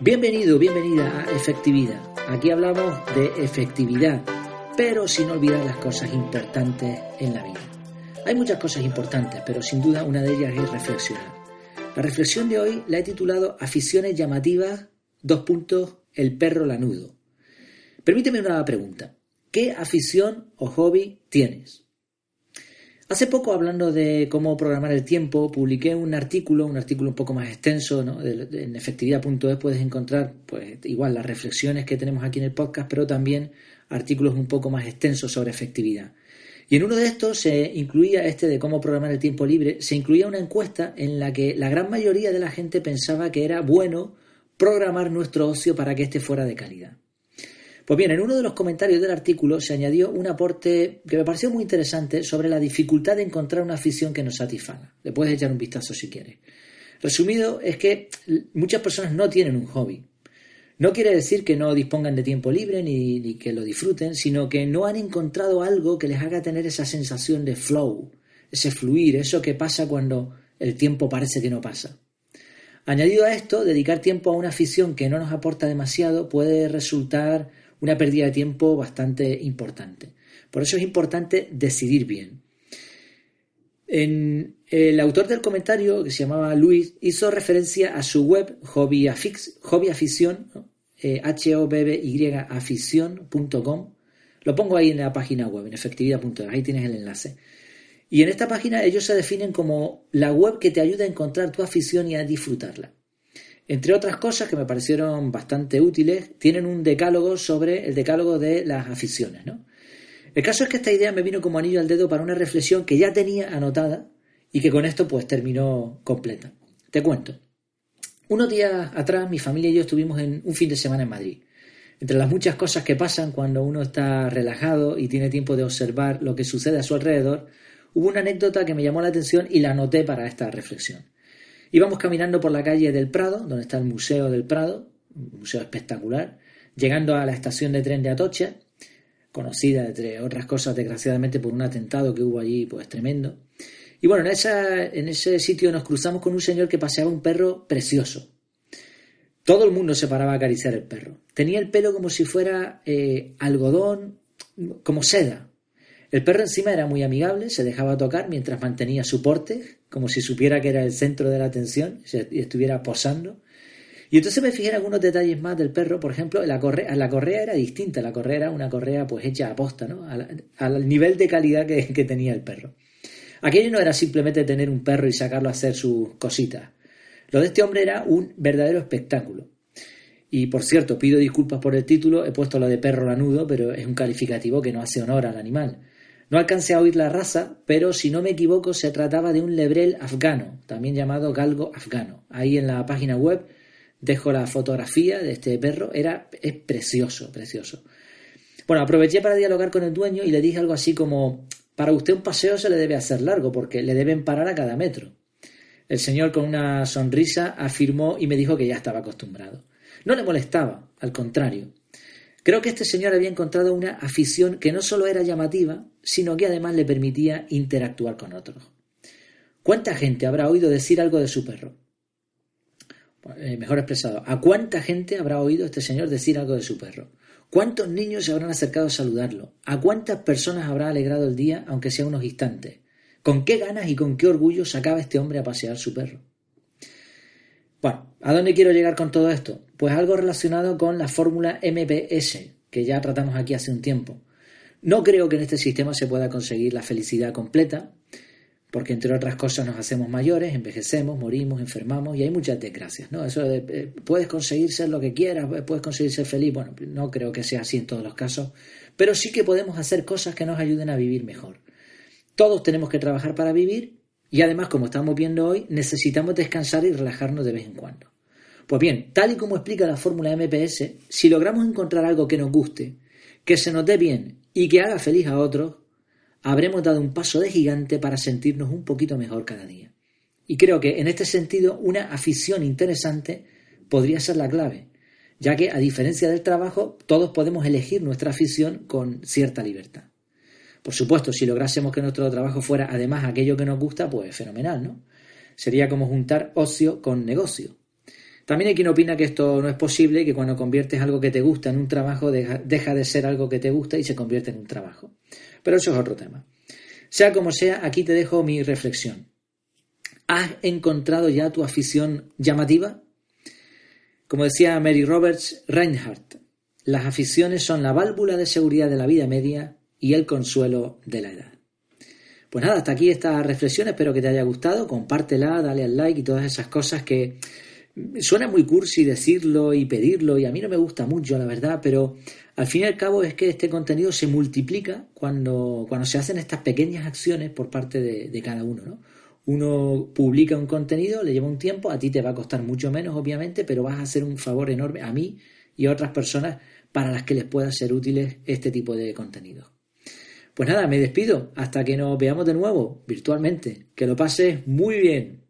Bienvenido, bienvenida a Efectividad. Aquí hablamos de efectividad, pero sin olvidar las cosas importantes en la vida. Hay muchas cosas importantes, pero sin duda una de ellas es reflexionar. La reflexión de hoy la he titulado Aficiones llamativas, dos puntos, el perro lanudo. Permíteme una pregunta. ¿Qué afición o hobby tienes? Hace poco, hablando de cómo programar el tiempo, publiqué un artículo, un artículo un poco más extenso, ¿no? en efectividad.es puedes encontrar, pues, igual las reflexiones que tenemos aquí en el podcast, pero también artículos un poco más extensos sobre efectividad. Y en uno de estos se incluía este de cómo programar el tiempo libre, se incluía una encuesta en la que la gran mayoría de la gente pensaba que era bueno programar nuestro ocio para que éste fuera de calidad. Pues bien, en uno de los comentarios del artículo se añadió un aporte que me pareció muy interesante sobre la dificultad de encontrar una afición que nos satisfaga. Le puedes echar un vistazo si quieres. Resumido, es que muchas personas no tienen un hobby. No quiere decir que no dispongan de tiempo libre ni, ni, que lo disfruten, sino que no han encontrado algo que les haga tener esa sensación de flow, ese fluir, eso que pasa cuando el tiempo parece que no pasa. Añadido a esto, dedicar tiempo a una afición que no nos aporta demasiado puede resultar una pérdida de tiempo bastante importante. Por eso es importante decidir bien. En, el autor del comentario, que se llamaba Luis, hizo referencia a su web Hobby, Afix, Hobby Afición, eh, h o b afición.com. Lo pongo ahí en la página web, en efectividad.es, ahí tienes el enlace. Y en esta página ellos se definen como la web que te ayuda a encontrar tu afición y a disfrutarla. Entre otras cosas que me parecieron bastante útiles, tienen un decálogo sobre el decálogo de las aficiones. ¿no? El caso es que esta idea me vino como anillo al dedo para una reflexión que ya tenía anotada y que con esto pues terminó completa. Te cuento. Unos días atrás mi familia y yo estuvimos en un fin de semana en Madrid. Entre las muchas cosas que pasan cuando uno está relajado y tiene tiempo de observar lo que sucede a su alrededor, hubo una anécdota que me llamó la atención y la anoté para esta reflexión. Íbamos caminando por la calle del Prado, donde está el Museo del Prado, un museo espectacular, llegando a la estación de tren de Atocha, conocida, entre otras cosas, desgraciadamente, por un atentado que hubo allí, pues tremendo. Y bueno, en, en ese sitio nos cruzamos con un señor que paseaba un perro precioso. Todo el mundo se paraba a acariciar el perro. Tenía el pelo como si fuera eh, algodón, como seda, el perro encima era muy amigable, se dejaba tocar mientras mantenía su porte, como si supiera que era el centro de la atención y estuviera posando. Y entonces me fijé en algunos detalles más del perro, por ejemplo, la correa, era distinta, la correa era una correa pues hecha a posta, ¿no? Al, nivel de calidad que, que tenía el perro. Aquello no era simplemente tener un perro y sacarlo a hacer sus cositas. Lo de este hombre era un verdadero espectáculo. Y por cierto, pido disculpas por el título, he puesto lo de perro lanudo, pero es un calificativo que no hace honor al animal. No alcancé a oír la raza, pero si no me equivoco se trataba de un lebrel afgano, también llamado galgo afgano. Ahí en la página web dejo la fotografía de este perro, era es precioso, precioso. Bueno, aproveché para dialogar con el dueño y le dije algo así como, para usted un paseo se le debe hacer largo porque le deben parar a cada metro. El señor con una sonrisa afirmó y me dijo que ya estaba acostumbrado. No le molestaba, al contrario. Creo que este señor había encontrado una afición que no solo era llamativa, sino que además le permitía interactuar con otros. ¿Cuánta gente habrá oído decir algo de su perro? Eh, mejor expresado, ¿a cuánta gente habrá oído este señor decir algo de su perro? ¿Cuántos niños se habrán acercado a saludarlo? ¿A cuántas personas habrá alegrado el día, aunque sea unos instantes? ¿Con qué ganas y con qué orgullo sacaba este hombre a pasear su perro? Bueno, ¿a dónde quiero llegar con todo esto? Pues algo relacionado con la fórmula MPS, que ya tratamos aquí hace un tiempo. No creo que en este sistema se pueda conseguir la felicidad completa, porque entre otras cosas nos hacemos mayores, envejecemos, morimos, enfermamos y hay muchas desgracias, ¿no? Eso de, eh, puedes conseguir ser lo que quieras, puedes conseguir ser feliz, bueno, no creo que sea así en todos los casos, pero sí que podemos hacer cosas que nos ayuden a vivir mejor. Todos tenemos que trabajar para vivir y además, como estamos viendo hoy, necesitamos descansar y relajarnos de vez en cuando. Pues bien, tal y como explica la fórmula MPS, si logramos encontrar algo que nos guste, que se nos dé bien y que haga feliz a otros, habremos dado un paso de gigante para sentirnos un poquito mejor cada día. Y creo que en este sentido una afición interesante podría ser la clave, ya que a diferencia del trabajo todos podemos elegir nuestra afición con cierta libertad. Por supuesto, si lográsemos que nuestro trabajo fuera además aquello que nos gusta, pues fenomenal, ¿no? Sería como juntar ocio con negocio. También hay quien opina que esto no es posible, que cuando conviertes algo que te gusta en un trabajo deja, deja de ser algo que te gusta y se convierte en un trabajo. Pero eso es otro tema. Sea como sea, aquí te dejo mi reflexión. ¿Has encontrado ya tu afición llamativa? Como decía Mary Roberts Reinhardt, las aficiones son la válvula de seguridad de la vida media y el consuelo de la edad. Pues nada, hasta aquí esta reflexión, espero que te haya gustado, compártela, dale al like y todas esas cosas que suena muy cursi decirlo y pedirlo y a mí no me gusta mucho, la verdad, pero al fin y al cabo es que este contenido se multiplica cuando, cuando se hacen estas pequeñas acciones por parte de, cada uno, ¿no? Uno publica un contenido, le lleva un tiempo, a ti te va a costar mucho menos, obviamente, pero vas a hacer un favor enorme a mí y a otras personas para las que les pueda ser útiles este tipo de contenido. Pues nada, me despido. Hasta que nos veamos de nuevo, virtualmente. Que lo pases muy bien.